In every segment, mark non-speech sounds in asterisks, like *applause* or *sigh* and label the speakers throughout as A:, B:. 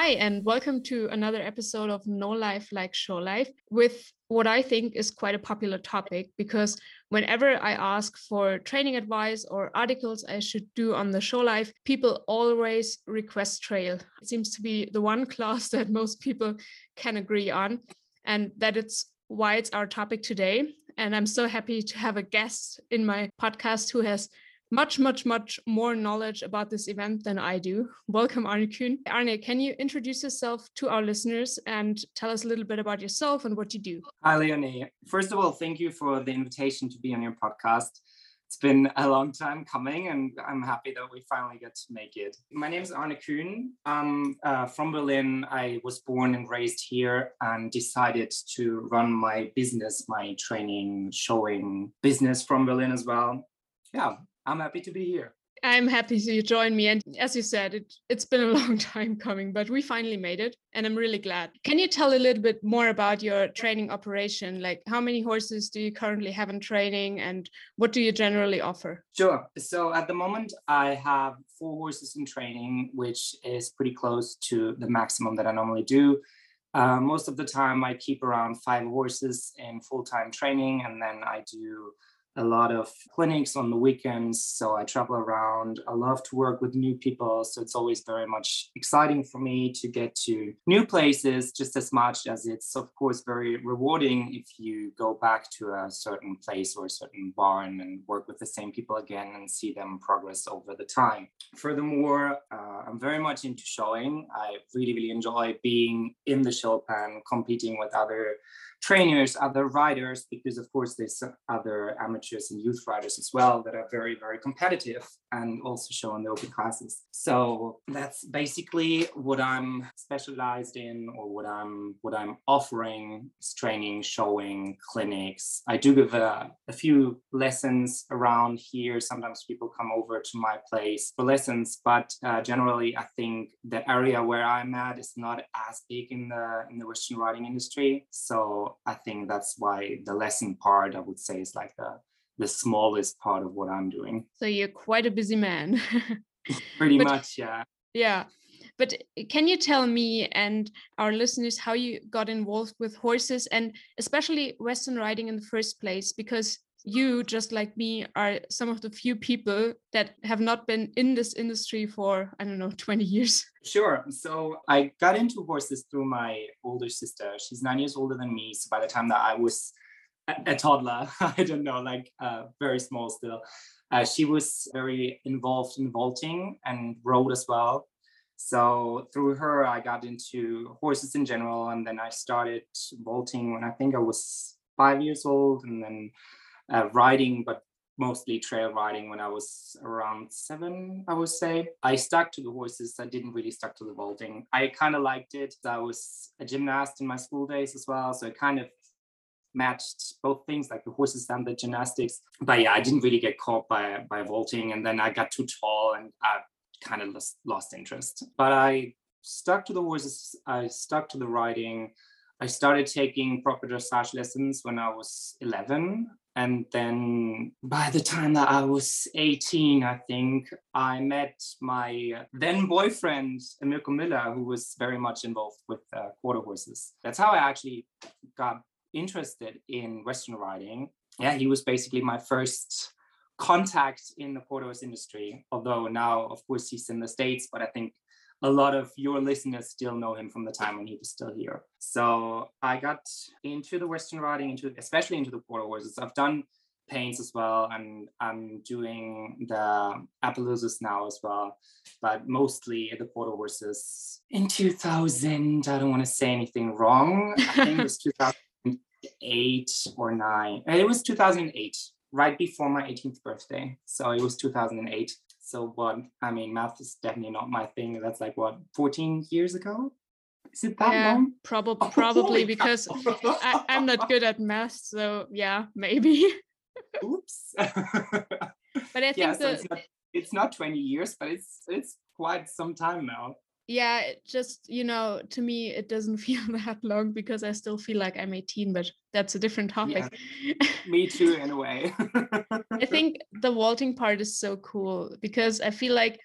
A: Hi, and welcome to another episode of No Life Like Show Life with what I think is quite a popular topic because whenever I ask for training advice or articles I should do on the show life, people always request trail. It seems to be the one *laughs* class that most people can agree on, and that it's why it's our topic today. And I'm so happy to have a guest in my podcast who has much, much, much more knowledge about this event than I do. Welcome, Arne Kuhn. Arne, can you introduce yourself to our listeners and tell us a little bit about yourself and what you do?
B: Hi, Leonie. First of all, thank you for the invitation to be on your podcast. It's been a long time coming, and I'm happy that we finally get to make it. My name is Arne Kuhn. I'm uh, from Berlin. I was born and raised here and decided to run my business, my training, showing business from Berlin as well. Yeah, I'm happy to be here.
A: I'm happy you joined me. And as you said, it, it's been a *laughs* long time coming, but we finally made it. And I'm really glad. Can you tell a little bit more about your training operation? Like, how many horses do you currently have in training and what do you generally offer?
B: Sure. So, at the moment, I have four horses in training, which is pretty close to the maximum that I normally do. Uh, most of the time, I keep around five horses in full time training, and then I do a lot of clinics on the weekends. So I travel around. I love to work with new people. So it's always very much exciting for me to get to new places just as much as it's, of course, very rewarding if you go back to a certain place or a certain barn and work with the same people again and see them progress over the time. Furthermore, uh, I'm very much into showing. I really, really enjoy being in the show pen, competing with other trainers, other riders, because of course there's other amateurs and youth riders as well that are very, very competitive and also show in the open classes. So that's basically what I'm specialized in or what I'm what I'm offering is training, showing, clinics. I do give a, a few lessons around here. Sometimes people come over to my place for lessons, but uh, generally I think the area where I'm at is not as big in the in the Western riding industry. So I think that's why the lesson part, I would say, is like the, the smallest part of what I'm doing.
A: So you're quite a busy man. *laughs*
B: Pretty but, much, yeah.
A: Yeah. But eh, can you tell me and our listeners how you got involved with horses and especially Western riding in the first place? Because you, just like me, are some of the few people that have not been in this industry for, I don't know, *laughs* 20 years.
B: Sure. So I got into horses through my older sister. She's nine years older than me. So by the time that I was a, a toddler, *laughs* I don't know, like uh, very small still, uh, she was very involved in vaulting and rode as well. So through her, I got into horses in general. And then I started vaulting when I think I was five years old. And then uh, riding, but mostly trail riding when I was around seven, I would say. I stuck to the horses. I didn't really stuck to the vaulting. I kind of liked it. I was a gymnast in my school days as well. So it kind of matched both things like the horses and the gymnastics. But yeah, I didn't really get caught by by vaulting. And then I got too tall and I kind of lost, lost interest. But I stuck to the horses. I stuck to the riding. I started taking proper dressage lessons when I was 11 and then by the time that I was 18, I think, I met my then boyfriend, Emilko Miller, who was very much involved with uh, quarter horses. That's how I actually got interested in Western riding. Yeah, he was basically my first contact in the quarter horse industry. Although now, of course, he's in the States, but I think a lot of your listeners still know him from the time when he was still here. So I got into the Western riding, into especially into the quarter horses. I've done paints as well, and I'm doing the Appaloosas now as well, but mostly the quarter horses. In 2000, I don't want to say anything wrong. I think it was *laughs* 2008 or nine. It was 2008, right before my 18th birthday. So it was 2008. So what? I mean, math is definitely not my thing. That's like what 14 years ago. Is it that yeah, long?
A: Probably, oh, probably because *laughs* I, am not good at math. So yeah, maybe.
B: Oops. *laughs*
A: but I *laughs* think yeah,
B: so it's, not, it's not 20 years, but it's it's quite some time now
A: yeah it just you know to me it doesn't *laughs* feel that long because i still feel like i'm 18 but that's a different topic
B: yeah, me *laughs* too in a way
A: i think the vaulting part is so cool because i feel like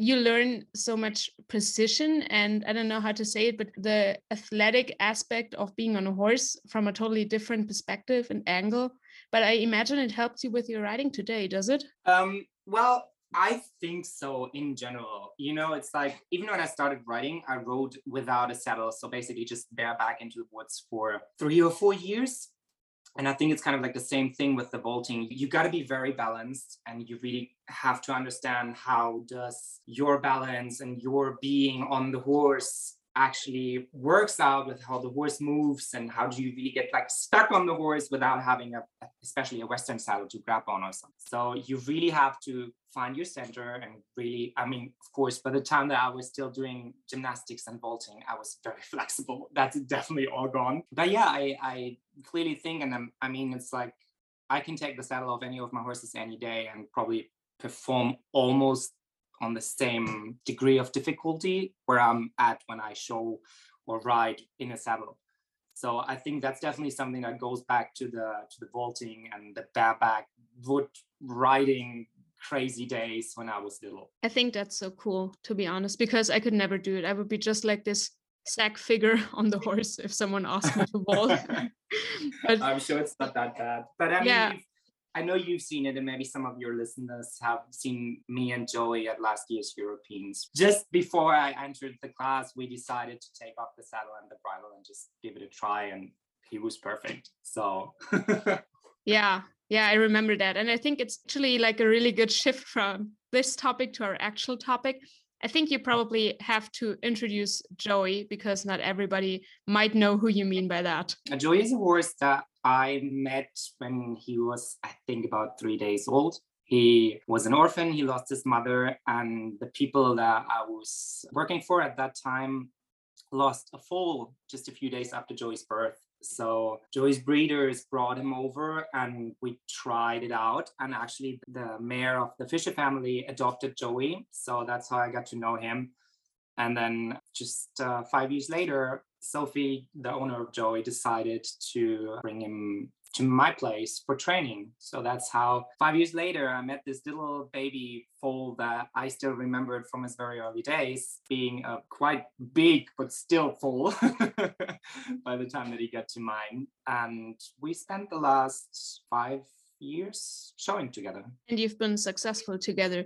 A: you learn so much precision and I don't know how to say it, but the athletic aspect of being on a horse from a totally different perspective and angle. But I imagine it helps you with your riding today, does it?
B: Um, well, I think so in general. You know, it's like even when I started riding, I rode without a saddle. So basically just bareback into the woods for three or four years. And I think it's kind of like the same thing with the vaulting. You got to be very balanced and you really have to understand how does your balance and your being on the horse actually works out with how the horse moves and how do you really get like stuck on the horse without having a especially a western saddle to grab on or something. So you really have to find your center and really i mean of course by the time that i was still doing gymnastics and vaulting i was very *laughs* flexible. That's definitely all gone. But yeah i i clearly think and I'm, i mean it's like i can take the saddle off any of my horses any day and probably perform almost on the same degree of difficulty where I'm at when I show or ride in a saddle. So I think that's definitely something that goes back to the to the vaulting and the bareback wood riding crazy days when I was little.
A: I think that's so cool to be honest because I could never do it. I would be just like this sack figure *laughs* on the horse if someone asked me to vault. *laughs*
B: but, I'm sure it's not that bad. But I mean, yeah. I know you've seen it, and maybe some of your listeners have seen me and Joey at last year's Europeans. Just before I entered the class, we decided to take off the saddle and the bridle and just give it a try, and he was perfect. So, *laughs*
A: yeah, yeah, I remember that. And I think it's actually like a really good shift from this topic to our actual topic. I think you probably have to introduce Joey because not everybody might know who you mean by that.
B: Joey is a horse that I met when he was, I think, about three days old. He was an orphan, he lost his mother, and the people that I was working for at that time lost a foal just a few days after Joey's birth. So Joey's breeders brought him over and we tried it out. And actually, the mare of the Fisher family adopted Joey. So that's how I got to know him. And then just uh, five years later, Sophie, the owner of Joey, decided to bring him to my place for training. So that's how five years later I met this little baby foal that I still remembered from his very early days, being a quite big but still foal *laughs* by the time that he got to mine. And we spent the last five years showing together.
A: And you've been successful together.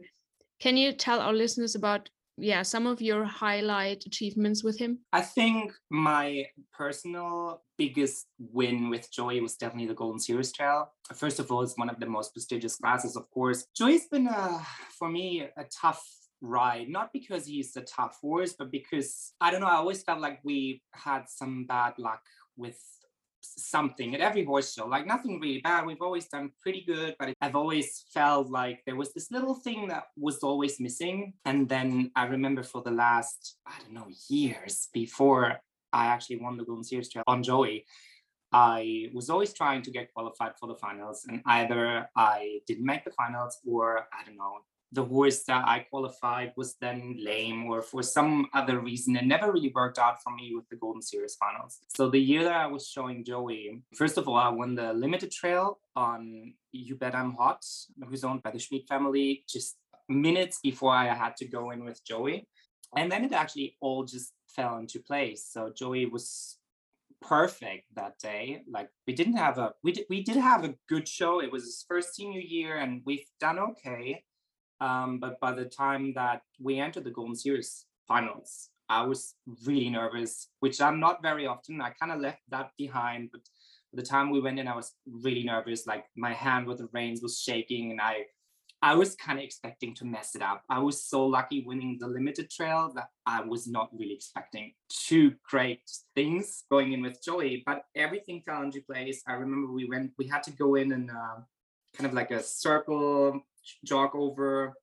A: Can you tell our listeners about yeah some of your highlight achievements with him?
B: I think my personal biggest win with joey was definitely the golden series trail first of all it's one of the most prestigious classes of course. Joey's been uh, for me a tough ride not because he's a tough horse but because i don't know i always felt like we had some bad luck with something at every horse show, like nothing really bad. We've always done pretty good, but I've always felt like there was this little thing that was always missing. And then I remember for the last, I don't know, years before I actually won the Golden Series on Joey, I was always trying to get qualified for the finals, and either I didn't make the finals or I don't know, the horse that I qualified was then lame or for some other reason. It never really worked out for me with the Golden Series finals. So the year that I was showing Joey, first of all, I won the limited trail on You Bet I'm Hot, who's owned by the Schmid family, just minutes before I had to go in with Joey. And then it actually all just fell into place. So Joey was perfect that day like we didn't have a we did, we did have a good show it was his first senior year and we've done okay um, but by the time that we entered the Golden Series finals, I was really nervous, which I'm not very often. I kind of left that behind, but by the time we went in, I was really nervous. Like my hand with the reins was shaking, and I, I was kind of expecting to mess it up. I was so lucky winning the limited trail that I was not really expecting two great things going in with Joey, but everything fell into place. I remember we went, we had to go in and uh, kind of like a circle jog over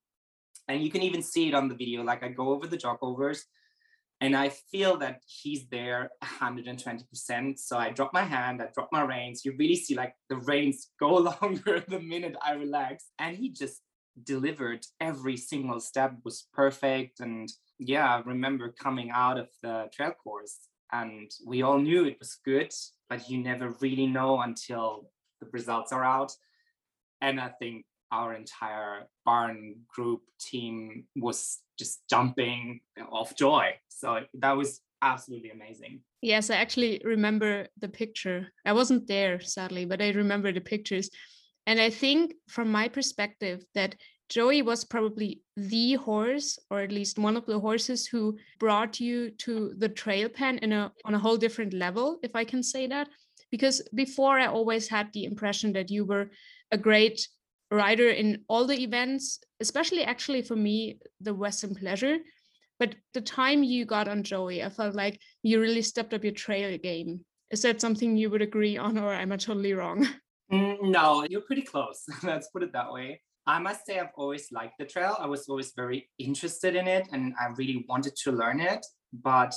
B: and you can even see it on the video like i go over the jog overs and i feel that he's there 120% so i drop my hand i drop my reins. You really see like the reins go *laughs* longer the minute i relax. And he just delivered every single step was perfect. And yeah i remember coming out of the trail course and we all knew it was good but you never really know until the results are out. And i think our entire barn group team was just jumping off joy. So that was absolutely amazing.
A: Yes, I actually remember the picture. I wasn't there, sadly, but I remember the pictures. And I think, from my perspective, that Joey was probably the horse, or at least one of the horses, who brought you to the trail pen in a on a whole different level, if I can say that. Because before, I always had the impression that you were a great rider in all the events, especially actually for me, the Western Pleasure. But the time you got on Joey, I felt like you really stepped up your trail game. Is that something you would agree on, or am I totally wrong? *laughs*
B: Mm, no, you're pretty close. *laughs* Let's put it that way. I must say, I've always liked the trail. I was always very interested in it and I really wanted to learn it. But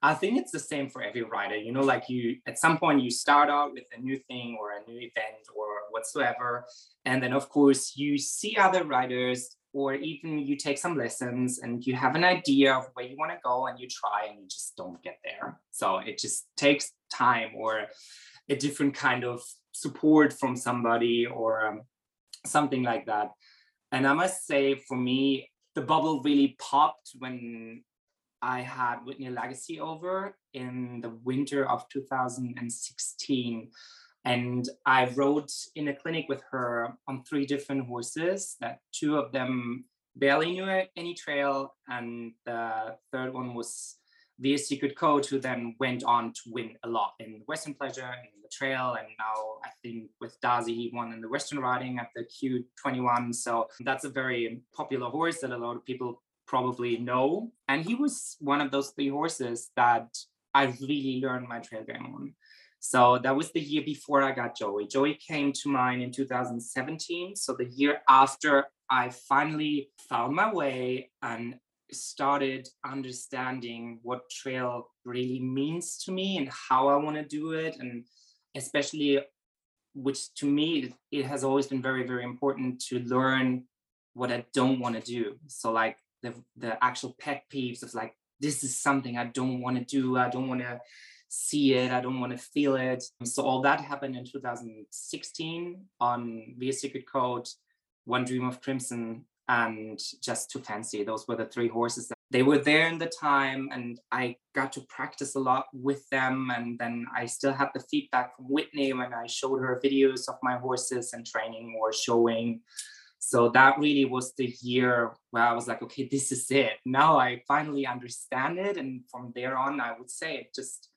B: I think it's the same for every writer. You know, like you, at some point, you start out with a new thing or a new event or whatsoever. And then, of course, you see other writers or even you take some lessons and you have an idea of where you want to go and you try and you just don't get there. So it just takes time or a different kind of support from somebody or um, something like that. And I must say, for me, the bubble really popped when I had Whitney Legacy over in the winter of 2016. And I rode in a clinic with her on three different horses that two of them barely knew any trail. And the third one was Via Secret Code, who then went on to win a lot in Western Pleasure and the trail. And now I think with Darcy, he won in the Western riding at the Q21. So that's a very popular horse that a lot of people probably know. And he was one of those three horses that I really learned my trail game on. So that was the year before I got Joey. Joey came to mine in 2017. So the year after I finally found my way and started understanding what trail really means to me and how I want to do it. And especially, which to me, it has always been very, very important to learn what I don't want to do. So, like the, the actual pet peeves of like, this is something I don't want to do. I don't want to see it. I don't want to feel it. So all that happened in 2016 on Via Secret Code, One Dream of Crimson, and Just Too Fancy. Those were the three horses that they were there in the time and I got to practice a lot with them. And then I still had the feedback from Whitney when I showed her videos of my horses and training or showing. So that really was the year where I was like, okay, this is it. Now I finally understand it. And from there on, I would say it just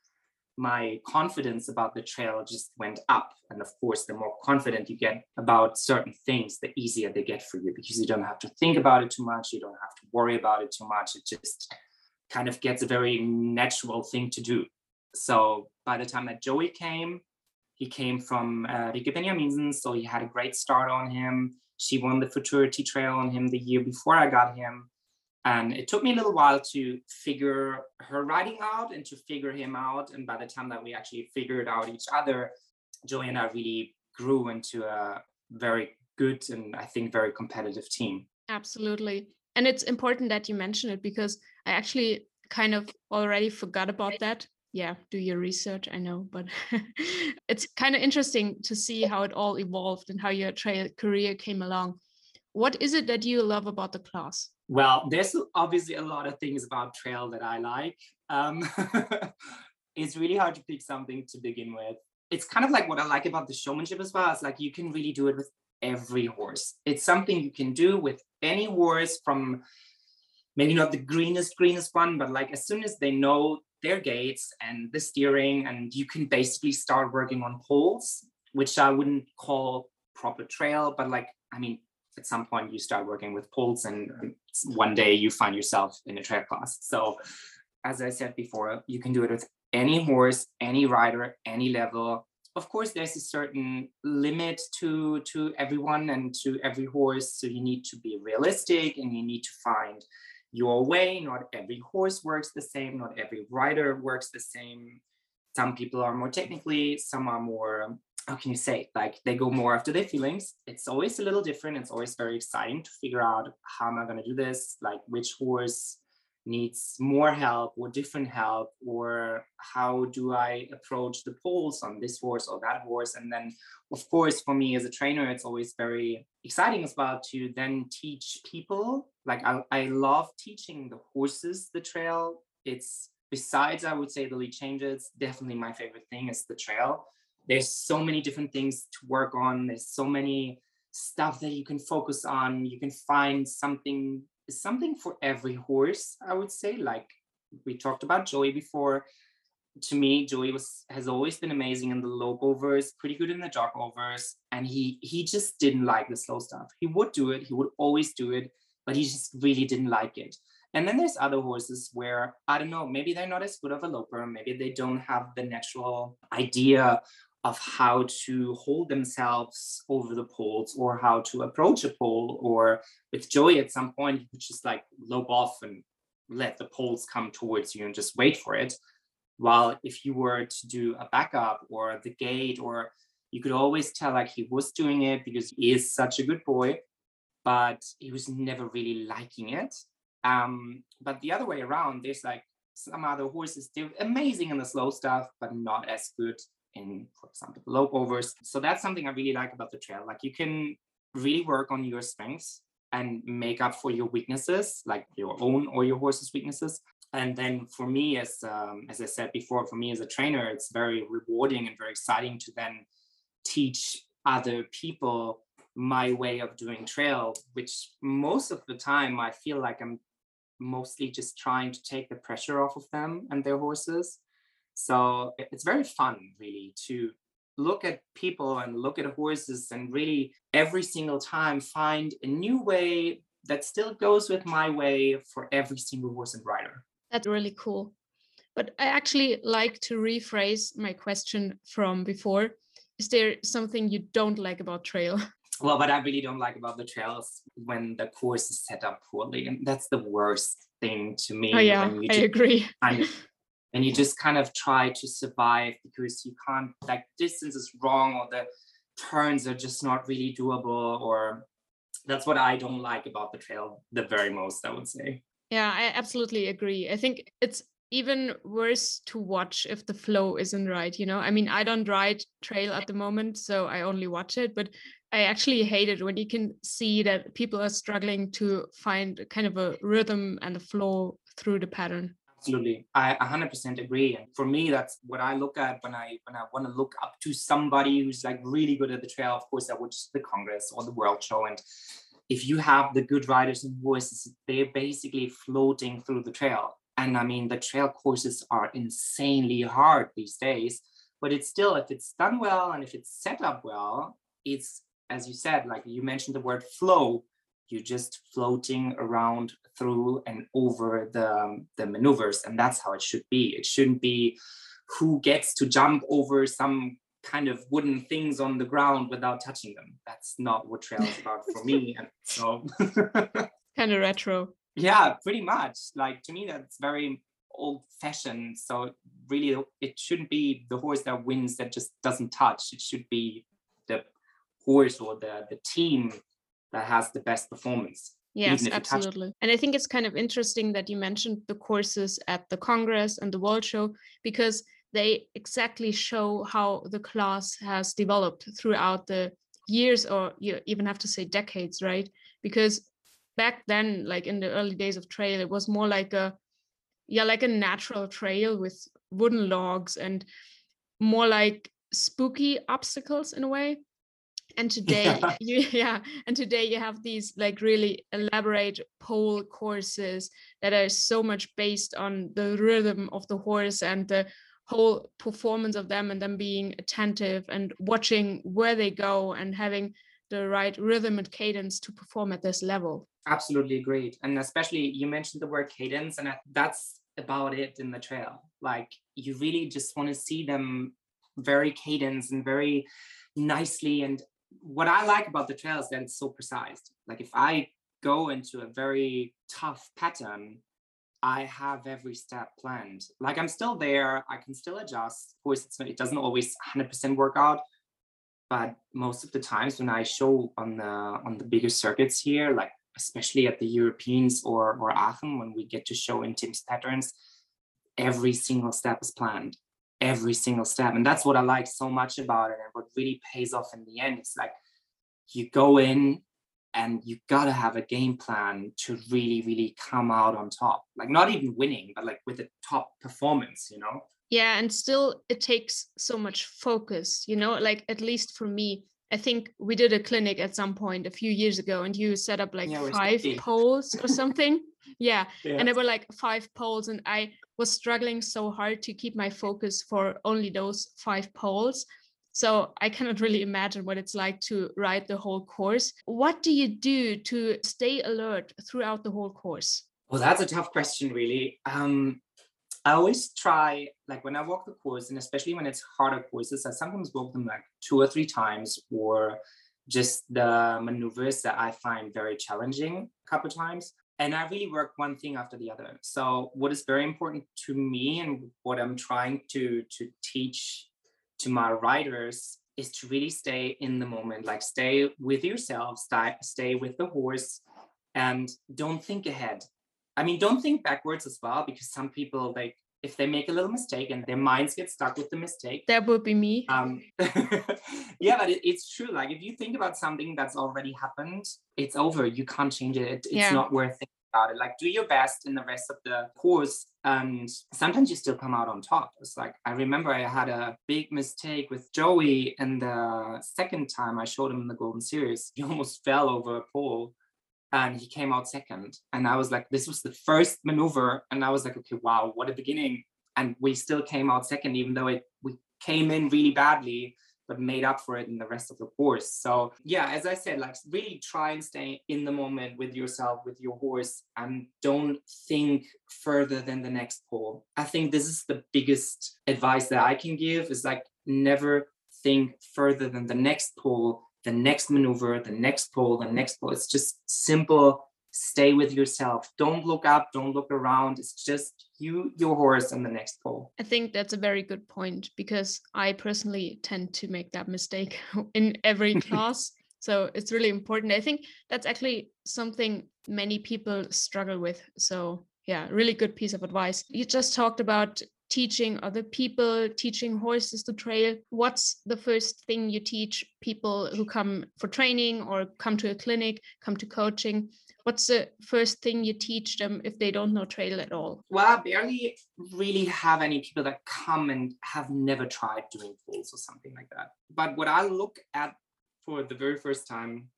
B: my confidence about the trail just went up. And of course, the more confident you get about certain things, the easier they get for you because you don't have to think about it too much. You don't have to worry about it too much. It just kind of gets a very natural thing to do. So by the time that Joey came, he came from uh, so he had a great start on him. She won the Futurity Trail on him the year before I got him. And it took me a little while to figure her writing out and to figure him out. And by the time that we actually figured out each other, Joey and I really grew into a very good and I think very competitive team.
A: Absolutely. And it's important that you mention it because I actually kind of already forgot about that. Yeah, do your research, I know, but *laughs* it's kind of interesting to see how it all evolved and how your trail career came along. What is it that you love about the class?
B: Well, there's obviously a lot of things about trail that I like. Um, *laughs* it's really hard to pick something to begin with. It's kind of like what I like about the showmanship as well. It's like you can really do it with every horse. It's something you can do with any horse from maybe not the greenest, greenest one, but like as soon as they know their gaits and the steering, and you can basically start working on poles, which I wouldn't call proper trail, but like, I mean, at some point you start working with poles and one day you find yourself in a trail class. So as I said before, you can do it with any horse, any rider, any level. Of course, there's a certain limit to, to everyone and to every horse. So you need to be realistic and you need to find your way. Not every horse works the same, not every rider works the same. Some people are more technically, some are more how can you say like they go more after their feelings. It's always a little different. It's always very exciting to figure out how am i going to do this? Like which horse needs more help or different help? Or how do i approach the poles on this horse or that horse? And then of course for me as a trainer it's always very exciting as well to then teach people like i, I love teaching the horses the trail it's besides i would say the lead changes definitely my favorite thing is the trail there's so many different things to work on there's so many stuff that you can focus on you can find something something for every horse, I would say. Like we talked about Joey before. To me, Joey was has always been amazing in the lope overs, pretty good in the jog overs, and he he just didn't like the slow stuff. He would do it, he would always do it, but he just really didn't like it. And then there's other horses where I don't know, maybe they're not as good of a loper, maybe they don't have the natural idea of how to hold themselves over the poles or how to approach a pole or with joey at some point you could just like lope off and let the poles come towards you and just wait for it while if you were to do a backup or the gate or you could always tell like he was doing it because he is such a good boy but he was never really liking it um but the other way around there's like some other horses they're amazing in the slow stuff but not as good in, for example, lope overs. So that's something I really like about the trail. Like you can really work on your strengths and make up for your weaknesses, like your own or your horse's weaknesses. And then for me, as um, as I said before, for me as a trainer, it's very rewarding and very exciting to then teach other people my way of doing trail, which most of the time I feel like I'm mostly just trying to take the pressure off of them and their horses so it's very fun, really, to look at people and look at horses and really every single time find a new way that still goes with my way for every single horse and rider.
A: That's really cool. But I actually like to rephrase my question from before. Is there something you don't like about trail? *laughs*
B: Well, what I really don't like about the trails when the course is set up poorly. And that's the worst thing to me.
A: Oh, yeah, I agree.
B: Kind of and you just kind of try to survive because you can't like distance is wrong or the turns are just not really doable or that's what i don't like about the trail the very most i would say
A: yeah i absolutely agree i think it's even worse to watch if the flow isn't right you know i mean i don't ride trail at the moment so i only watch it but i actually hate it when you can see that people are struggling to find kind of a rhythm and a flow through the pattern
B: Absolutely, I 100% agree. And for me, that's what I look at when I when I want to look up to somebody who's like really good at the trail. Of course, I would the Congress or the World Show. And if you have the good riders and voices, they're basically floating through the trail. And I mean, the trail courses are insanely hard these days. But it's still, if it's done well and if it's set up well, it's as you said, like you mentioned the word flow. You're just floating around through and over the, um, the maneuvers and that's how it should be. It shouldn't be who gets to jump over some kind of wooden things on the ground without touching them. That's not what trail is about for me and *laughs* so *laughs*
A: kind of retro.
B: Yeah pretty much. Like to me that's very old fashioned so really it shouldn't be the horse that wins that just doesn't touch. It should be the horse or the the team that has the best performance.
A: Yes, absolutely. And I think it's kind of interesting that you mentioned the courses at the Congress and the World Show because they exactly show how the class has developed throughout the years, or you even have to say decades, right? Because back then, like in the early days of trail, it was more like a yeah, like a natural trail with wooden logs and more like spooky obstacles in a way and *laughs* today yeah. you *laughs* yeah and today you have these like really elaborate pole courses that are so much based on the rhythm of the horse and the whole performance of them and them being attentive and watching where they go and having the right rhythm and cadence to perform at this level.
B: Absolutely agreed. And especially you mentioned the word cadence and that's about it in the trail. Like you really just want to see them very cadence and very nicely and what I like about the trail is that it's so precise. Like if I go into a very tough pattern, I have every step planned. Like I'm still there, I can still adjust. Of course, it doesn't always 100% work out, but most of the times when I show on the on the bigger circuits here, like especially at the Europeans or, or Aachen, when we get to show in Tim's patterns, every single step is planned, every single step. And that's what I like so much about it. And what really pays off in the end is like you go in and you gotta have a game plan to really, really come out on top. Like not even winning, but like with a top performance, you know?
A: Yeah, and still it takes so much focus, you know, like at least for me, I think we did a clinic at some point a few years ago and you set up like yeah, five poles or *laughs* something. yeah. yeah. And there were like five poles and I was struggling so hard to keep my focus for only those five poles. So I cannot really imagine what it's like to ride the whole course. What do you do to stay alert throughout the whole course?
B: Well, that's a tough question, really. Um, I always try, like when I walk the course, and especially when it's harder courses, I sometimes walk them like two or three times, or just the maneuvers that I find very challenging a couple times. And I really work one thing after the other. So, what is very important to me, and what I'm trying to to teach to my riders, is to really stay in the moment, like stay with yourself, stay, stay with the horse, and don't think ahead I mean, don't think backwards as well, because some people like if they make a little mistake and their minds get stuck with the mistake.
A: That would be me.
B: Um, *laughs* yeah, but it, it's true. Like if you think about something that's already happened, it's over. You can't change it. it it's yeah. not worth thinking about it. Like do your best in the rest of the course, and sometimes you still come out on top. It's like I remember I had a big mistake with Joey, and the second time I showed him in the Golden Series, *laughs* he almost fell over a pole and he came out second. And I was like, this was the first maneuver. And I was like, okay, wow, what a beginning. And we still came out second, even though it we came in really badly, but made up for it in the rest of the course. So yeah, as I said, like really try and stay in the moment with yourself, with your horse, and don't think further than the next pole. I think this is the biggest advice that I can give is like never think further than the next pole the next maneuver, the next pole, the next pole. It's just simple. Stay with yourself. Don't look up, don't look around. It's just you, your horse, and the next pole.
A: I think that's a very good point because I personally tend to make that mistake *laughs* in every *laughs* class. so it's really important. I think that's actually something many people struggle with. So yeah, really good piece of advice. You just talked about teaching other people, teaching horses to trail? What's the first thing you teach people who come for training or come to a clinic, come to coaching? What's the first thing you teach them if they don't know trail at all?
B: Well, I barely really have any people that come and have never tried doing poles or something like that. But what I look at for the very first time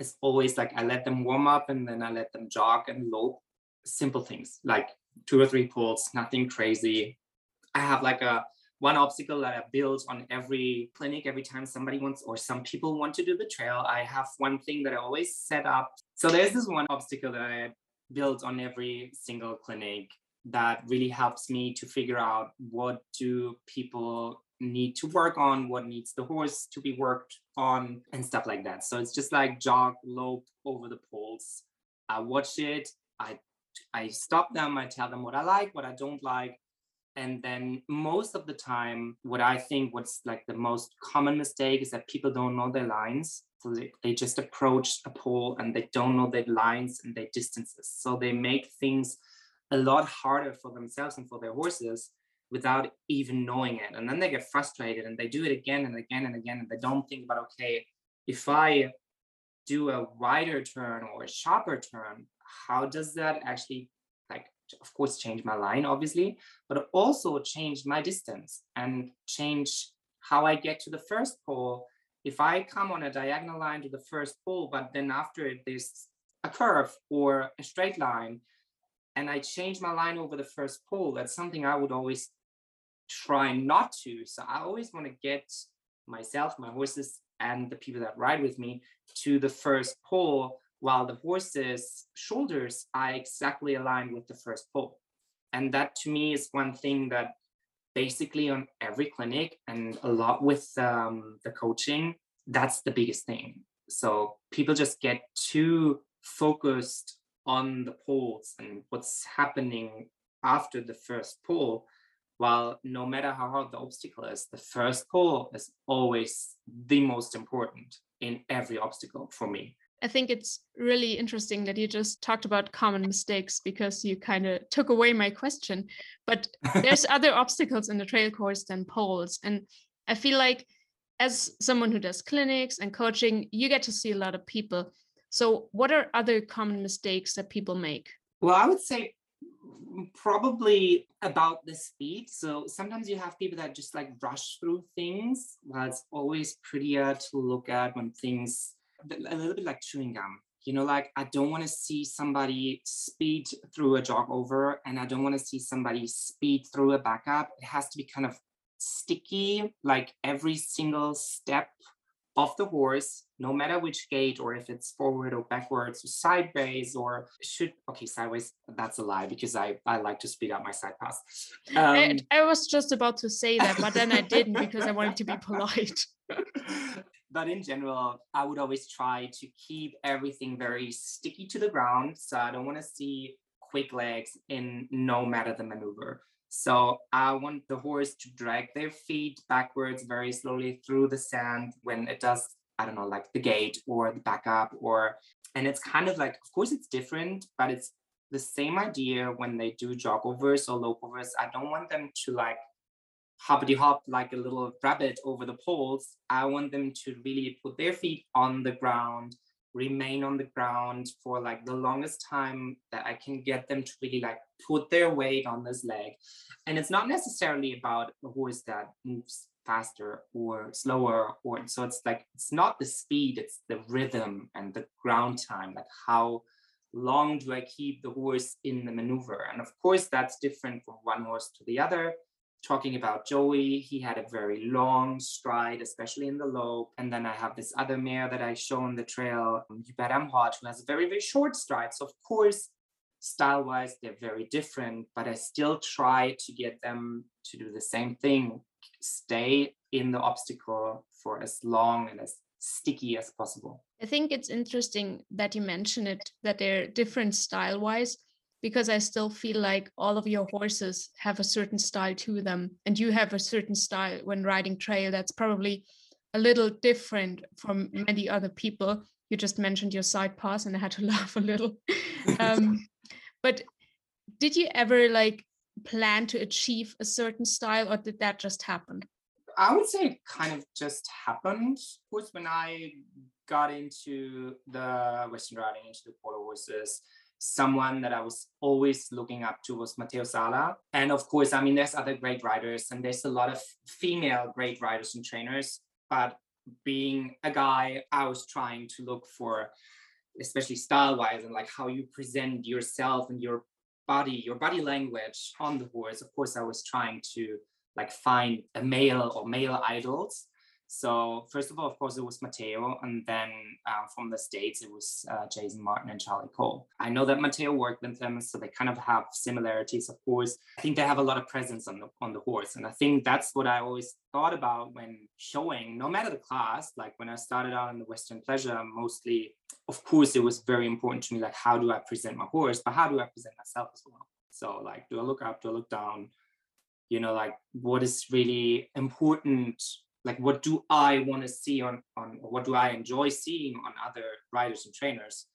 B: is always like I let them warm up and then I let them jog and lope. Simple things like two or three poles, nothing crazy. I have like a one obstacle that I build on every clinic every time somebody wants or some people want to do the trail. I have one thing that I always set up. So there's this one obstacle that I build on every single clinic that really helps me to figure out what do people need to work on, what needs the horse to be worked on, and stuff like that. So it's just like jog, lope over the poles. I watch it, I I stop them, I tell them what I like, what I don't like, and then most of the time what i think what's like the most common mistake is that people don't know their lines. So they, they just approach a pole and they don't know their lines and their distances. So they make things a lot harder for themselves and for their horses without even knowing it. And then they get frustrated and they do it again and again and again and they don't think about okay if i do a wider turn or a sharper turn how does that actually of course change my line obviously but also change my distance and change how i get to the first pole. If i come on a diagonal line to the first pole but then after it there's a curve or a straight line and i change my line over the first pole that's something i would always try not to. So i always want to get myself my horses and the people that ride with me to the first pole while the horse's shoulders are exactly aligned with the first pole. And that to me is one thing that basically on every clinic and a lot with um, the coaching, that's the biggest thing. So people just get too focused on the poles and what's happening after the first pole while no matter how hard the obstacle is, the first pole is always the most important in every obstacle for me
A: I think it's really interesting that you just talked about common mistakes because you kind of took away my question. But there's *laughs* other obstacles in the trail course than poles. And I feel like as someone who does clinics and coaching, you get to see a lot of people. So, what are other common mistakes that people make?
B: Well, I would say probably about the speed. So sometimes you have people that just like rush through things. Well, it's always prettier to look at when things a little bit like chewing gum. You know, like I don't want to see somebody speed through a jog over, and I don't want to see somebody speed through a backup. It has to be kind of sticky, like every single step of the horse, no matter which gait or if it's forward or backwards or sideways or should okay sideways. That's a lie because I I like to speed up my side pass.
A: Um, I, I was just about to say that, but then I didn't because I wanted to be polite. *laughs* *laughs*
B: but in general, I would always try to keep everything very sticky to the ground. So I don't want to see quick legs in no matter the maneuver. So I want the horse to drag their feet backwards very slowly through the sand when it does, I don't know, like the gate or the backup or, and it's kind of like, of course it's different, but it's the same idea when they do jog overs or lope overs. I don't want them to like hoppity hop like a little rabbit over the poles. I want them to really put their feet on the ground remain on the ground for like the longest time that I can get them to really like put their weight on this leg. And it's not necessarily about a horse that moves faster or slower or so it's like it's not the speed it's the rhythm and the ground time like how long do i keep the horse in the maneuver and of course that's different from one horse to the other talking about Joey, he had a very long stride, especially in the lope. And then I have this other mare that I show on the trail, um, You Bet I'm Hot, who has a very, very short stride. So, of course, style wise, they're very different, but I still try to get them to do the same thing stay in the obstacle for as long and as sticky as possible.
A: I think it's interesting that you mention it, that they're different style wise because I still feel like all of your horses have a certain style to them, and you have a certain style when riding trail that's probably a little different from many other people. You just mentioned your side pass, and I had to *laughs* laugh a little. um, *laughs* but did you ever like plan to achieve a certain style, or did that just happen?
B: I would say it kind of just happened. Of course, when I got into the Western riding, into the quarter horses, someone that I was always looking up to was Matteo Sala. And of course, I mean, there's other great riders and there's a lot of female great riders and trainers. But being a guy, I was trying to look for, especially style wise, and like how you present yourself and your body, your body language on the horse. Of course, I was trying to like find a male or male idols so first of all, of course, it was Matteo, and then uh, from the states it was uh, Jason Martin and Charlie Cole. I know that Matteo worked with them, so they kind of have similarities. Of course, I think they have a lot of presence on the on the horse, and I think that's what I always thought about when showing. No matter the class, like when I started out in the Western Pleasure, mostly, of course, it was very important to me. Like, how do I present my horse, but how do I present myself as well? So, like, do I look up? Do I look down? You know, like, what is really important like what do i want to see on on what do i enjoy seeing on other riders and trainers?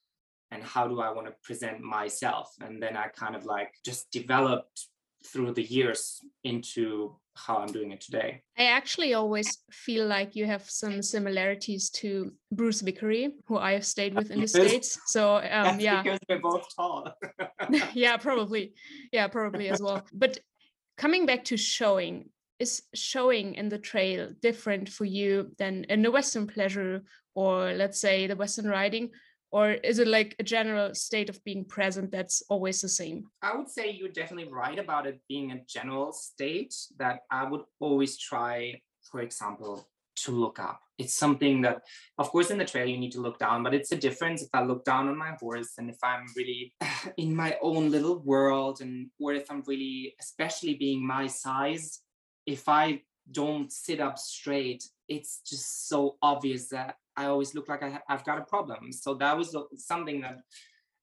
B: And how do i want to present myself? And then i kind of like just developed through the years into how i'm doing it today.
A: I actually always feel like you have some similarities to bruce vickery who i have stayed with in the *laughs* states. So um, yeah.
B: because we're both tall. *laughs*
A: Yeah probably. Yeah probably as well. But coming back to showing is showing in the trail different for you than in the Western pleasure or let's say the Western riding? Or is it like a general state of being present that's always the same?
B: I would say you're definitely right about it being a general state that I would always try, for example, to look up. It's something that, of course, in the trail you need to look down, but it's a difference if I look down on my horse and if I'm really *laughs* in my own little world and or if I'm really, especially being my size, if I don't sit up straight, it's just so obvious that I always look like I, have got a problem. So that was something that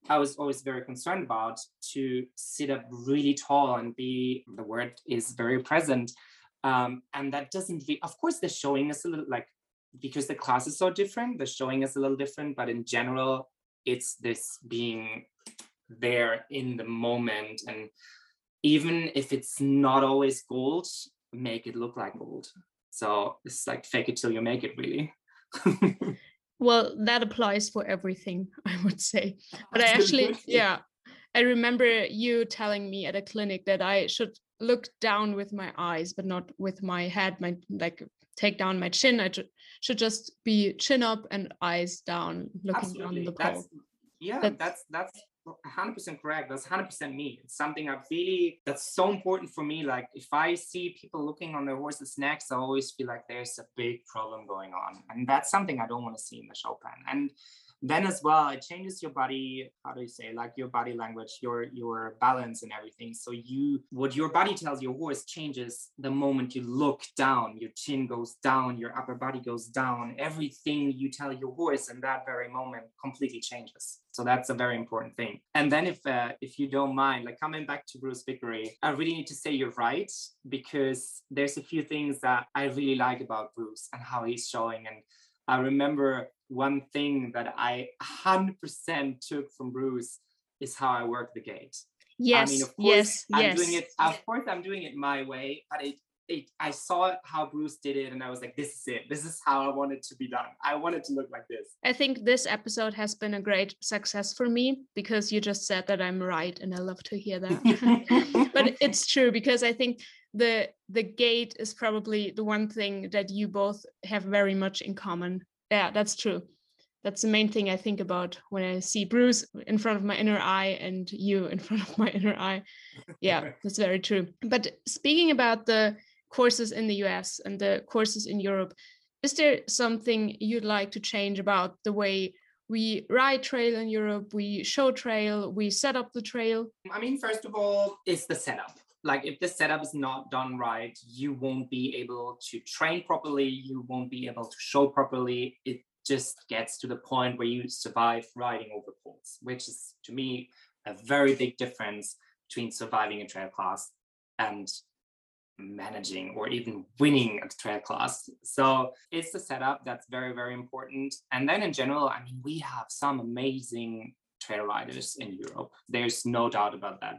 B: I was always very concerned about to sit up really tall and be, the word is very present. Um, and that doesn't, be, of course, the showing is a little like because the classes are different, the showing is a little different, but in general, it's this being there in the moment. And even if it's not always gold, make it look like gold. So it's like fake it till you make it, really. *laughs*
A: well, that applies for everything, *laughs* I would say. But I actually, yeah, I remember you telling me at a clinic that I should look down with my eyes, but not with my head, my like take down my chin. I should just be chin up and eyes down, looking Absolutely. down the pole.
B: That's, yeah, that's that's, that's 100% correct. That's 100% me. It's something i really that's so important for me. Like if i see people looking on their horses necks i always feel like there's a big problem going on. And that's something i don't want to see in the show pen and then as well it changes your body how do you say like your body language your your balance and everything. So you what your body tells your horse changes the moment you look down your chin goes down your upper body goes down everything you tell your horse in that very moment completely changes. So that's a very important thing. And then if uh, if you don't mind like coming back to bruce vickery i really need to say you're right because there's a few things that i really like about bruce and how he's showing. And I remember one thing that I 100% took from Bruce is how I work the gate.
A: Yes, I mean, of course, yes,
B: I'm
A: yes.
B: doing it. Of course, I'm doing it my way, but it, it, I saw how Bruce did it, and I was like, "This is it. This is how I want it to be done. I want it to look like this."
A: I think this episode has been a great success for me because you just said that I'm right, and I love to hear that. *laughs* but *laughs* it's true because I think the the gate is probably the one thing that you both have very much in common yeah that's true. That's the main thing i think about when i see bruce in front of my inner eye and you in *laughs* front of my inner eye. Yeah *laughs* that's very true. But speaking about the courses in the us and the courses in europe is there something you'd like to change about the way we ride trail in Europe, we show trail, we set up the trail?
B: I mean, first of all, it's the setup like if the setup is not done right you won't be able to train properly you won't be able to show properly it just gets to the point where you survive riding over poles which is to me a very big difference between surviving a trail class and managing or even winning a trail class. So it's the setup that's very, very important. And then in general, I mean, we have some amazing trail riders in Europe. There's no doubt about that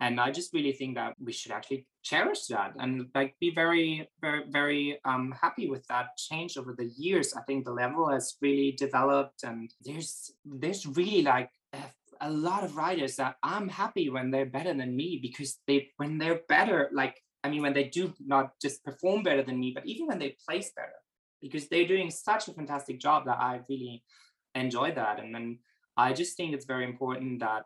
B: and i just really think that we should actually cherish that and like be very very very um, happy with that change over the years. I think the level has really developed and there's there's really like a, a lot of riders that i'm happy when they're better than me because they when they're better like i mean when they do not just perform better than me but even when they place better because they're doing such a fantastic job that i really enjoy that. And then i just think it's very important that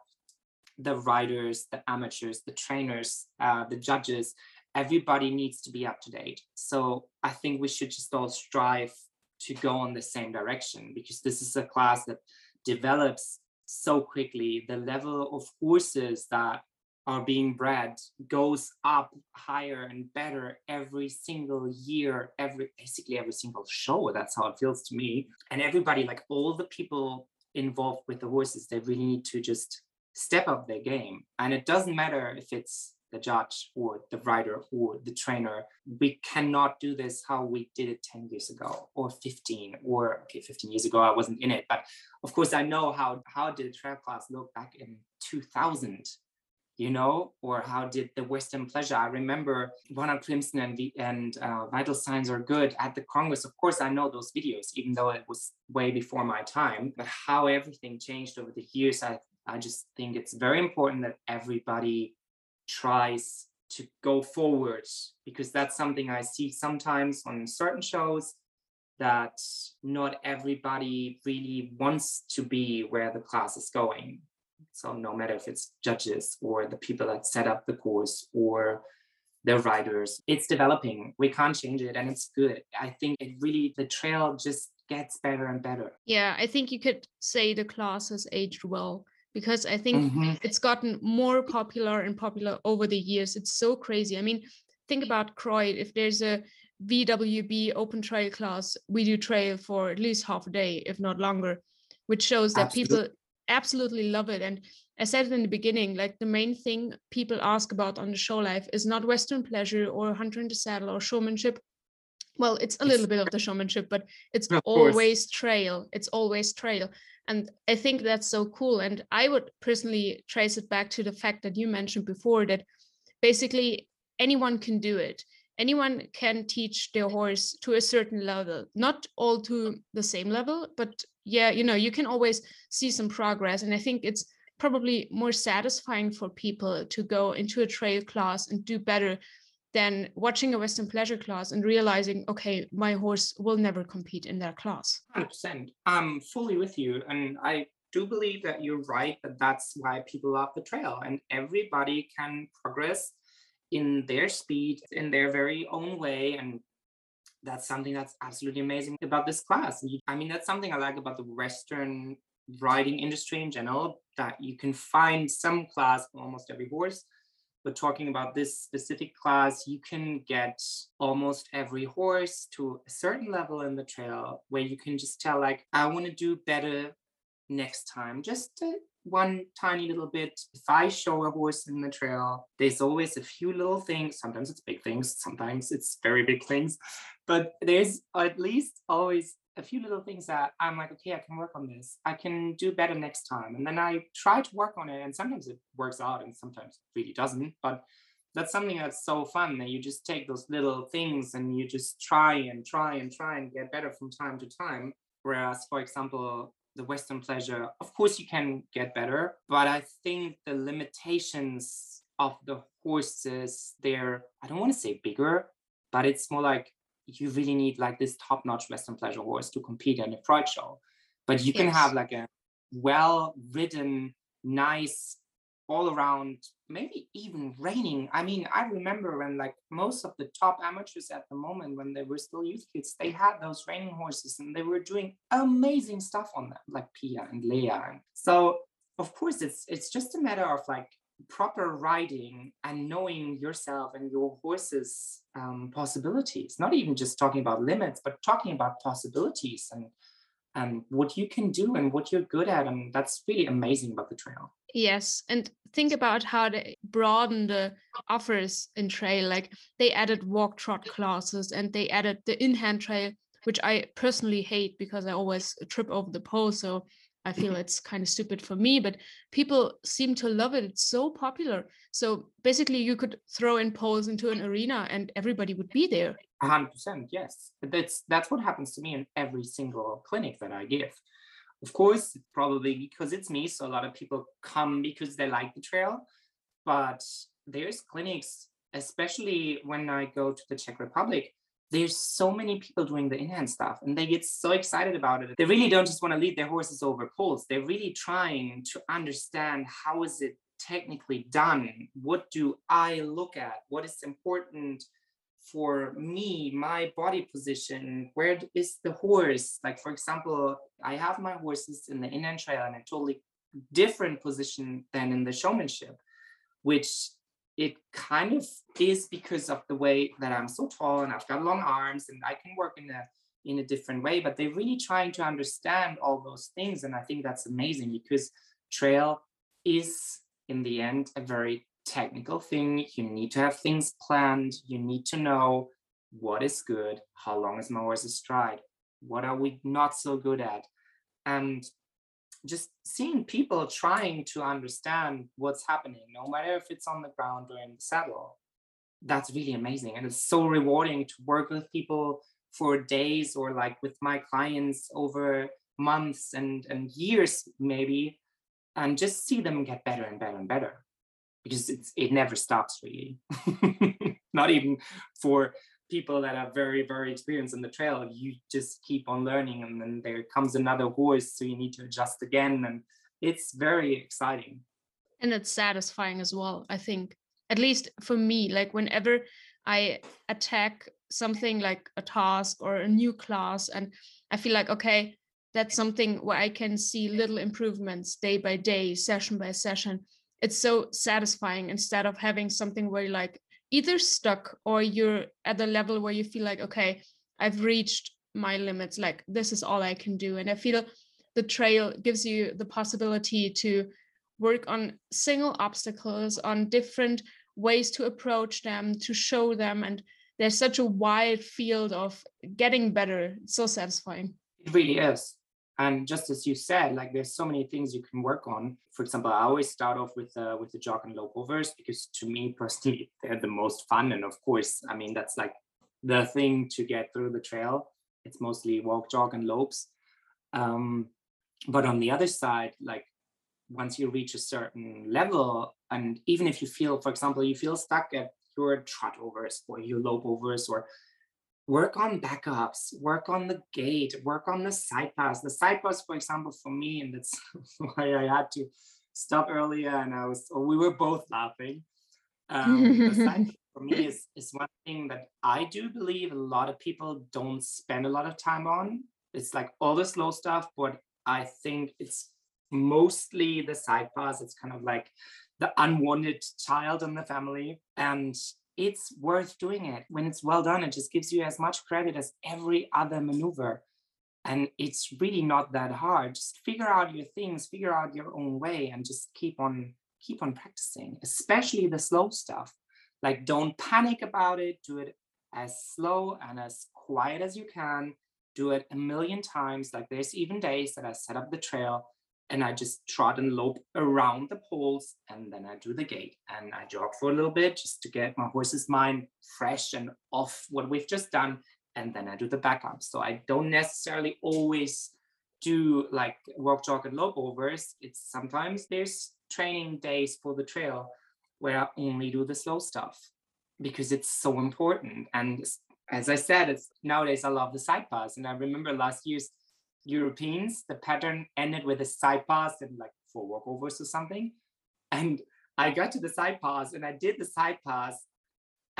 B: the riders, the amateurs, the trainers, uh, the judges, everybody needs to be up to date. So I think we should just all strive to go in the same direction because this is a class that develops so quickly. The level of horses that are being bred goes up higher and better every single year, every basically every single show. That's how it feels to me. And everybody, like all the people involved with the horses, they really need to just step up their game. And it doesn't matter if it's the judge or the rider or the trainer. We cannot do this how we did it 10 years ago or 15 or okay, 15 years ago, I wasn't in it. But of course I know how how did trail class look back in 2000, you know, or how did the Western pleasure? I remember Ronald Crimson and, the, and uh, Vital Signs Are Good at the Congress. Of course, I know those videos, even though it was way before my time, but how everything changed over the years, I I just think it's very important that everybody tries to go forward because that's something I see sometimes on certain shows that not everybody really wants to be where the class is going. So no matter if it's judges or the people that set up the course or the riders, it's developing. We can't change it and it's good. I think it really the trail just gets better and better.
A: Yeah, I think you could say the class has aged well because I think mm-hmm. it's gotten more popular and popular over the years. It's so crazy. I mean, think about Croyd. If there's a VWB open trail class, we do trail for at least half a day, if not longer, which shows that Absolutely. people absolutely love it. And I said it in the beginning, like the main thing people ask about on the show life is not Western pleasure or hunter in the saddle or showmanship. well it's a little bit of the showmanship but it's always trail it's always trail and i think that's so cool. And i would personally trace it back to the fact that you mentioned before that basically anyone can do it. Anyone can teach their horse to a certain level not all to the same level but yeah you know you can always see some progress. And i think it's probably more satisfying for people to go into a trail class and do better than watching a Western pleasure class and realizing, okay, my horse will never compete in their class.
B: 100%. I'm fully with you. And I do believe that you're right, that that's why people love the trail. And everybody can progress in their speed, in their very own way. And that's something that's absolutely amazing about this class. I mean, that's something I like about the Western riding industry in general, that you can find some class for almost every horse but talking about this specific class, you can get almost every horse to a certain level in the trail where you can just tell, like, I want to do better next time. Just one tiny little bit. If I show a horse in the trail, there's always a few little things. Sometimes it's big things, sometimes it's very big things, but there's at least always a few little things that I'm like, okay, I can work on this. I can do better next time. And then I try to work on it. And sometimes it works out and sometimes it really doesn't. But that's something that's so fun that you just take those little things and you just try and try and try and get better from time to time. Whereas, for example, the Western pleasure, of course, you can get better, but I think the limitations of the horses, they're, I don't want to say bigger, but it's more like you really need like this top-notch Western pleasure horse to compete in a Freud show. But you can yes. have like a well-ridden, nice, all around, maybe even reining. I mean, I remember when like most of the top amateurs at the moment, when they were still youth kids, they had those reining horses and they were doing amazing stuff on them, like Pia and Leia. And so of course it's it's just a matter of like proper riding and knowing yourself and your horse's um, possibilities not even just talking about limits but talking about possibilities and and what you can do and what you're good at and that's really amazing about the trail.
A: Yes and think about how they broaden the offers in trail like they added walk trot classes and they added the in-hand trail which i personally hate because i always trip over the pole so I feel mm-hmm. it's kind of stupid for me, but people seem to love it. It's so popular. So basically, you could throw in poles into an arena and everybody would be there.
B: 100%, yes. That's, that's what happens to me in every single clinic that I give. Of course, probably because it's me, so a lot of people come because they like the trail. But there's clinics, especially when I go to the Czech Republic, there's so many people doing the in-hand stuff and they get so excited about it. They really don't just want to lead their horses over poles they're really trying to understand how is it technically done? What do i look at? What is important for me my body position? Where is the horse? Like for example i have my horses in the in-hand trail in a totally different position than in the showmanship which it kind of is because of the way that I'm so tall and I've got long arms and I can work in a in a different way. But they're really trying to understand all those things. And I think that's amazing because trail is in the end a very technical thing. You need to have things planned. You need to know what is good, how long is my horse's stride, what are we not so good at. And just seeing people trying to understand what's happening, no matter if it's on the ground or in the saddle, that's really amazing. And it's so rewarding to work with people for days or like with my clients over months and, and years, maybe, and just see them get better and better and better because it's, it never stops really. *laughs* Not even for people that are very very experienced in the trail you just keep on learning and then there comes another horse so you need to adjust again and it's very exciting.
A: And it's satisfying as well i think. At least for me like whenever i attack something like a task or a new class and i feel like okay that's something where i can see little improvements day by day session by session it's so satisfying instead of having something where you're like either stuck or you're at the level where you feel like okay i've reached my limits like this is all i can do and i feel the trail gives you the possibility to work on single obstacles on different ways to approach them to show them and there's such a wide field of getting better. It's so satisfying.
B: It really is. And just as you said, like there's so many things you can work on. For example, I always start off with uh, with the jog and lope overs because to me personally, *laughs* they're the most fun. And of course, I mean that's like the thing to get through the trail. It's mostly walk, jog, and lopes. Um, but on the other side, like once you reach a certain level, and even if you feel, for example, you feel stuck at your trot overs or your lope overs or work on backups, work on the gate, work on the side pass. The side pass, for example, for me, and that's *laughs* why I had to stop earlier and I was, we were both laughing. Um, the side *laughs* for me is, is one thing that I do believe a lot of people don't spend a lot of time on. It's like all the slow stuff, but I think it's mostly the side pass. It's kind of like the unwanted child in the family. And it's worth doing it. When it's well done, it just gives you as much credit as every other maneuver. And it's really not that hard. Just figure out your things, figure out your own way, and just keep on keep on practicing, especially the slow stuff. Like don't panic about it. Do it as slow and as quiet as you can. Do it a million times. Like there's even days that I set up the trail and I just trot and lope around the poles and then I do the gate and I jog for a little bit just to get my horse's mind fresh and off what we've just done and then I do the backup. So I don't necessarily always do like walk, jog, and lope overs. It's sometimes there's training days for the trail where I only do the slow stuff because it's so important. And as I said, it's nowadays I love the side pass. And I remember last year's Europeans, the pattern ended with a side pass and like four walkovers or something. And I got to the side pass and I did the side pass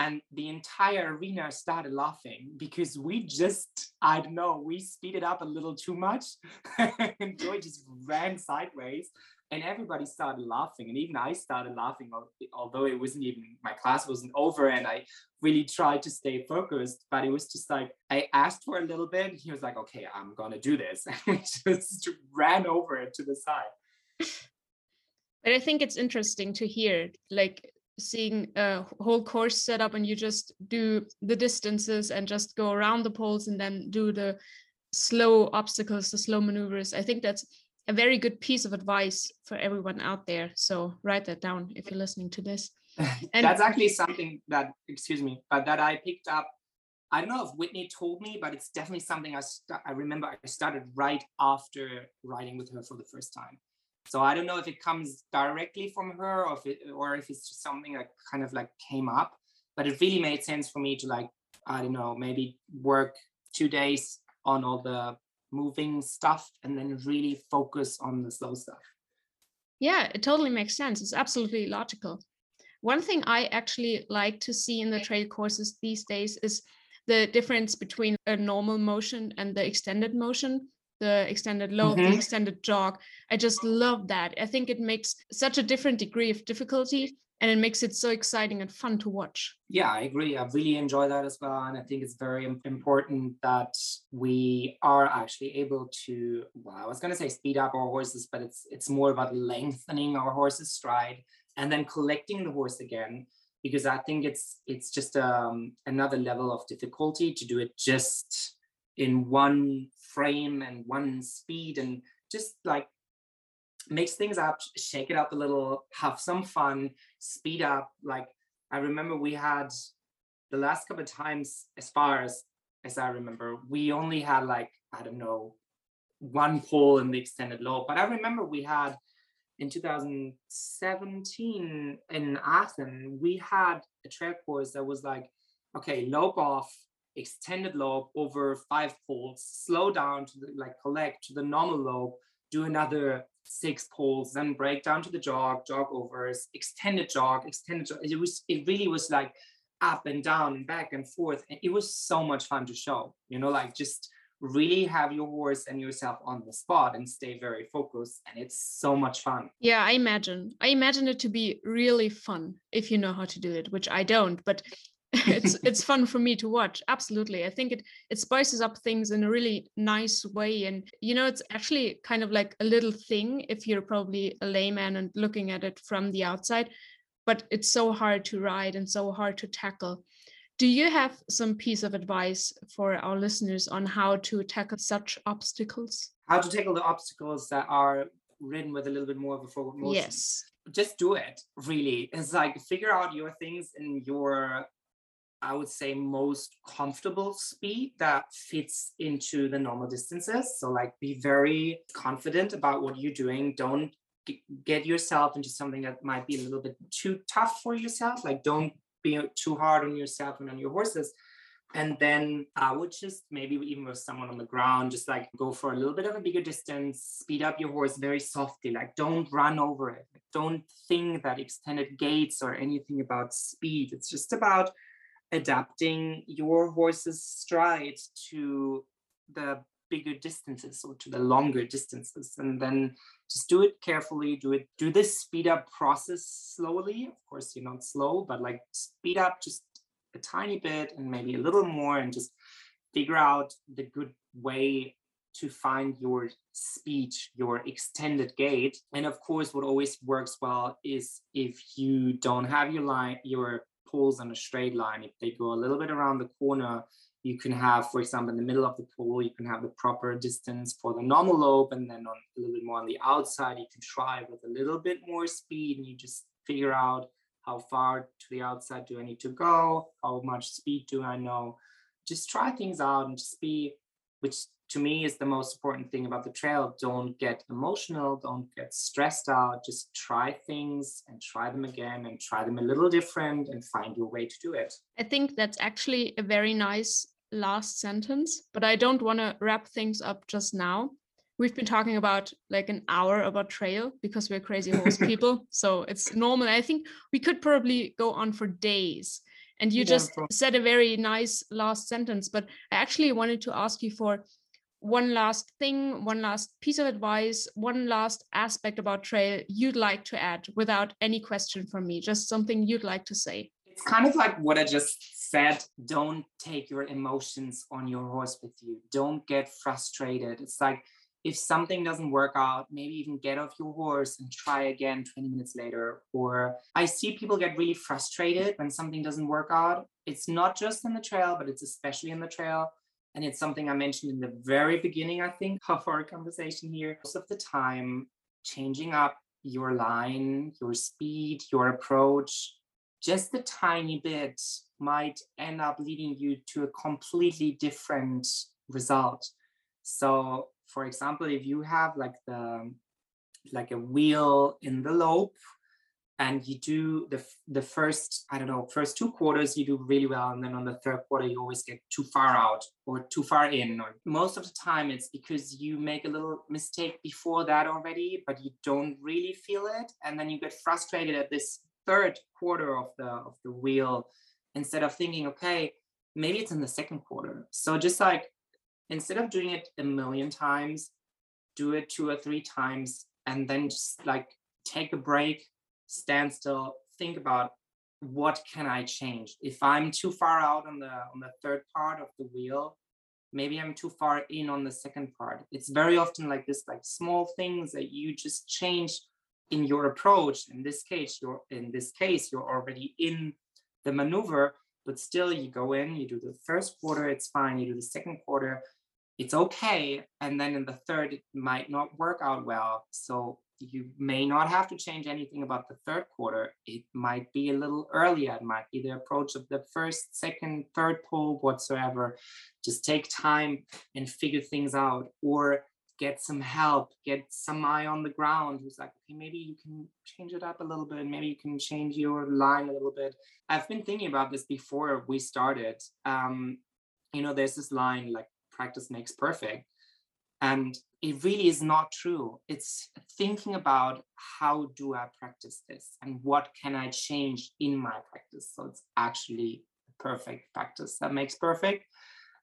B: and the entire arena started laughing because we just, I don't know, we speeded up a little too much *laughs* and Joy just ran sideways and everybody started laughing and even i started laughing although it wasn't even my class wasn't over and i really tried to stay focused but it was just like i asked for a little bit he was like okay i'm gonna do this. *laughs* And we just ran over to the side.
A: But i think it's interesting to hear like seeing a whole course set up and you just do the distances and just go around the poles and then do the slow obstacles the slow maneuvers i think that's a very good piece of advice for everyone out there. So write that down if you're listening to this. *laughs*
B: And that's actually something that, excuse me, but that I picked up. I don't know if Whitney told me, but it's definitely something I st- I remember I started right after riding with her for the first time. So I don't know if it comes directly from her or if it, or if it's just something that kind of like came up, but it really made sense for me to like I don't know maybe work two days on all the moving stuff and then really focus on the slow stuff.
A: Yeah, it totally makes sense. It's absolutely logical. One thing I actually like to see in the trail courses these days is the difference between a normal motion and the extended motion, the extended lope, mm-hmm. the extended jog. I just love that. I think it makes such a different degree of difficulty and it makes it so exciting and fun to watch.
B: Yeah, I agree. I really enjoy that as well. And I think it's very important that we are actually able to, well, I was going to say speed up our horses, but it's it's more about lengthening our horse's stride and then collecting the horse again because I think it's it's just um, another level of difficulty to do it just in one frame and one speed and just like mix things up, shake it up a little, have some fun, speed up. Like I remember we had the last couple of times, as far as as I remember, we only had like, I don't know, one pole in the extended lope. But I remember we had in 2017 in Athens, we had a trail course that was like, okay, lope off, extended lope over five poles, slow down to the, like collect to the normal lope, do another six poles, then break down to the jog, jog overs, extended jog, extended jog. It was it really was like up and down and back and forth. And it was so much fun to show, you know, like just really have your horse and yourself on the spot and stay very focused and it's so much fun
A: yeah i imagine i imagine it to be really fun if you know how to do it which i don't but it's *laughs* it's fun for me to watch absolutely i think it it spices up things in a really nice way and you know it's actually kind of like a little thing if you're probably a layman and looking at it from the outside but it's so hard to ride and so hard to tackle Do you have some piece of advice for our listeners on how to tackle such obstacles?
B: How to tackle the obstacles that are written with a little bit more of a forward motion.
A: Yes.
B: Just do it, really. It's like figure out your things in your I would say most comfortable speed that fits into the normal distances. So like be very confident about what you're doing. Don't get yourself into something that might be a little bit too tough for yourself. Like don't be too hard on yourself and on your horses. And then I would just maybe even with someone on the ground, just like go for a little bit of a bigger distance, speed up your horse very softly. Like don't run over it. Don't think that extended gaits or anything about speed. It's just about adapting your horse's stride to the bigger distances or to the longer distances and then just do it carefully do it do this speed up process slowly of course you're not slow but like speed up just a tiny bit and maybe a little more and just figure out the good way to find your speed, your extended gait. And of course, what always works well is if you don't have your line, your poles on a straight line. If they go a little bit around the corner, you can have, for example, in the middle of the pool, you can have the proper distance for the normal lope. And then on a little bit more on the outside, you can try with a little bit more speed and you just figure out how far to the outside do I need to go? How much speed do I know? Just try things out and just be, which to me is the most important thing about the trail. Don't get emotional, don't get stressed out. Just try things and try them again and try them a little different and find your way to do it.
A: I think that's actually a very nice last sentence, but I don't want to wrap things up just now. We've been talking about like an hour about trail because we're crazy horse *laughs* people. So it's normal. I think we could probably go on for days. And you yeah, just said a very nice last sentence, but I actually wanted to ask you for one last thing, one last piece of advice, one last aspect about trail you'd like to add without any question from me, just something you'd like to say?
B: It's kind of like what I just said. Don't take your emotions on your horse with you. Don't get frustrated. It's like if something doesn't work out, maybe even get off your horse and try again 20 minutes later. Or I see people get really frustrated when something doesn't work out. It's not just in the trail, but it's especially in the trail and it's something I mentioned in the very beginning, I think, *laughs* of our conversation here. Most of the time, changing up your line, your speed, your approach, just a tiny bit might end up leading you to a completely different result. So, for example, if you have like the like a wheel in the lope and you do the the first i don't know first two quarters you do really well and then on the third quarter you always get too far out or too far in or most of the time it's because you make a little mistake before that already but you don't really feel it and then you get frustrated at this third quarter of the of the wheel instead of thinking okay maybe it's in the second quarter. So just like instead of doing it a million times do it two or three times and then just like take a break stand still, think about what can I change? If I'm too far out on the on the third part of the wheel, maybe I'm too far in on the second part. It's very often like this, like small things that you just change in your approach. In this case, you're in this case, you're already in the maneuver, but still you go in, you do the first quarter, it's fine. You do the second quarter, it's okay. And then in the third, it might not work out well. So you may not have to change anything about the third quarter. It might be a little earlier. It might be the approach of the first, second, third pole, whatsoever. Just take time and figure things out or get some help, get some eye on the ground who's like, okay, maybe you can change it up a little bit. Maybe you can change your line a little bit. I've been thinking about this before we started. Um, you know, there's this line like practice makes perfect. And it really is not true. It's thinking about how do I practice this and what can I change in my practice. So it's actually a perfect practice that makes perfect.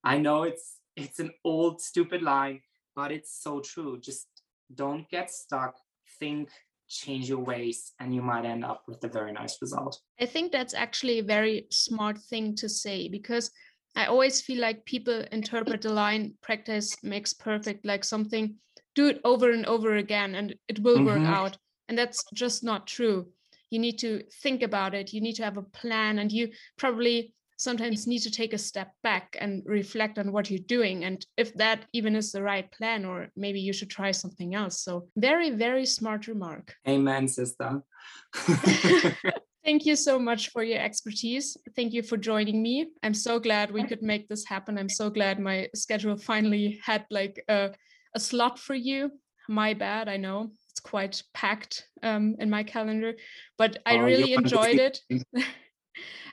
B: I know it's it's an old stupid line, but it's so true. Just don't get stuck. Think, change your ways, and you might end up with a very nice result.
A: I think that's actually a very smart thing to say because I always feel like people interpret the line practice makes perfect like something, do it over and over again and it will mm-hmm. work out. And that's just not true. You need to think about it. You need to have a plan and you probably sometimes need to take a step back and reflect on what you're doing and if that even is the right plan or maybe you should try something else so very very smart remark
B: amen sister *laughs* *laughs*
A: Thank you so much for your expertise. Thank you for joining me. I'm so glad we could make this happen. I'm so glad my schedule finally had like a, a slot for you. My bad, I know it's quite packed um, in my calendar, but I oh, really enjoyed it. *laughs*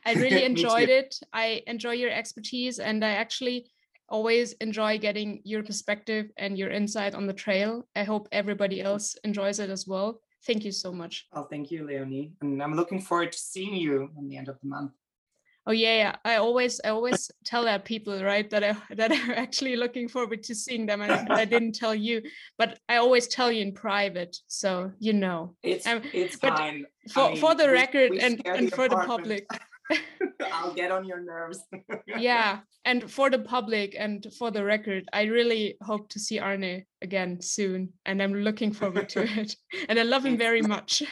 A: I really *laughs* enjoyed it. I enjoy your expertise and I actually always enjoy getting your perspective and your insight on the trail. I hope everybody else enjoys it as well. Thank you so much.
B: Oh, thank you, Leonie. And I'm looking forward to seeing you at the end of the month.
A: Oh yeah, yeah. I always I always tell that people right that I *laughs* that are actually looking forward to seeing them. And I didn't *laughs* tell you, but I always tell you in private, so you know.
B: It's um, it's fine.
A: For I mean, for the record we and and for the public. *laughs* *laughs*
B: I'll get on your nerves. *laughs*
A: yeah, and for the public and for the record, I really hope to see Arne again soon, and I'm looking forward to *laughs* it. And I love him very much.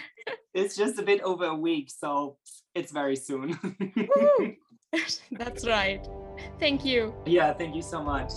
B: it's just a bit over a week, so it's very soon.
A: That's right. Thank you.
B: Yeah, thank you so much.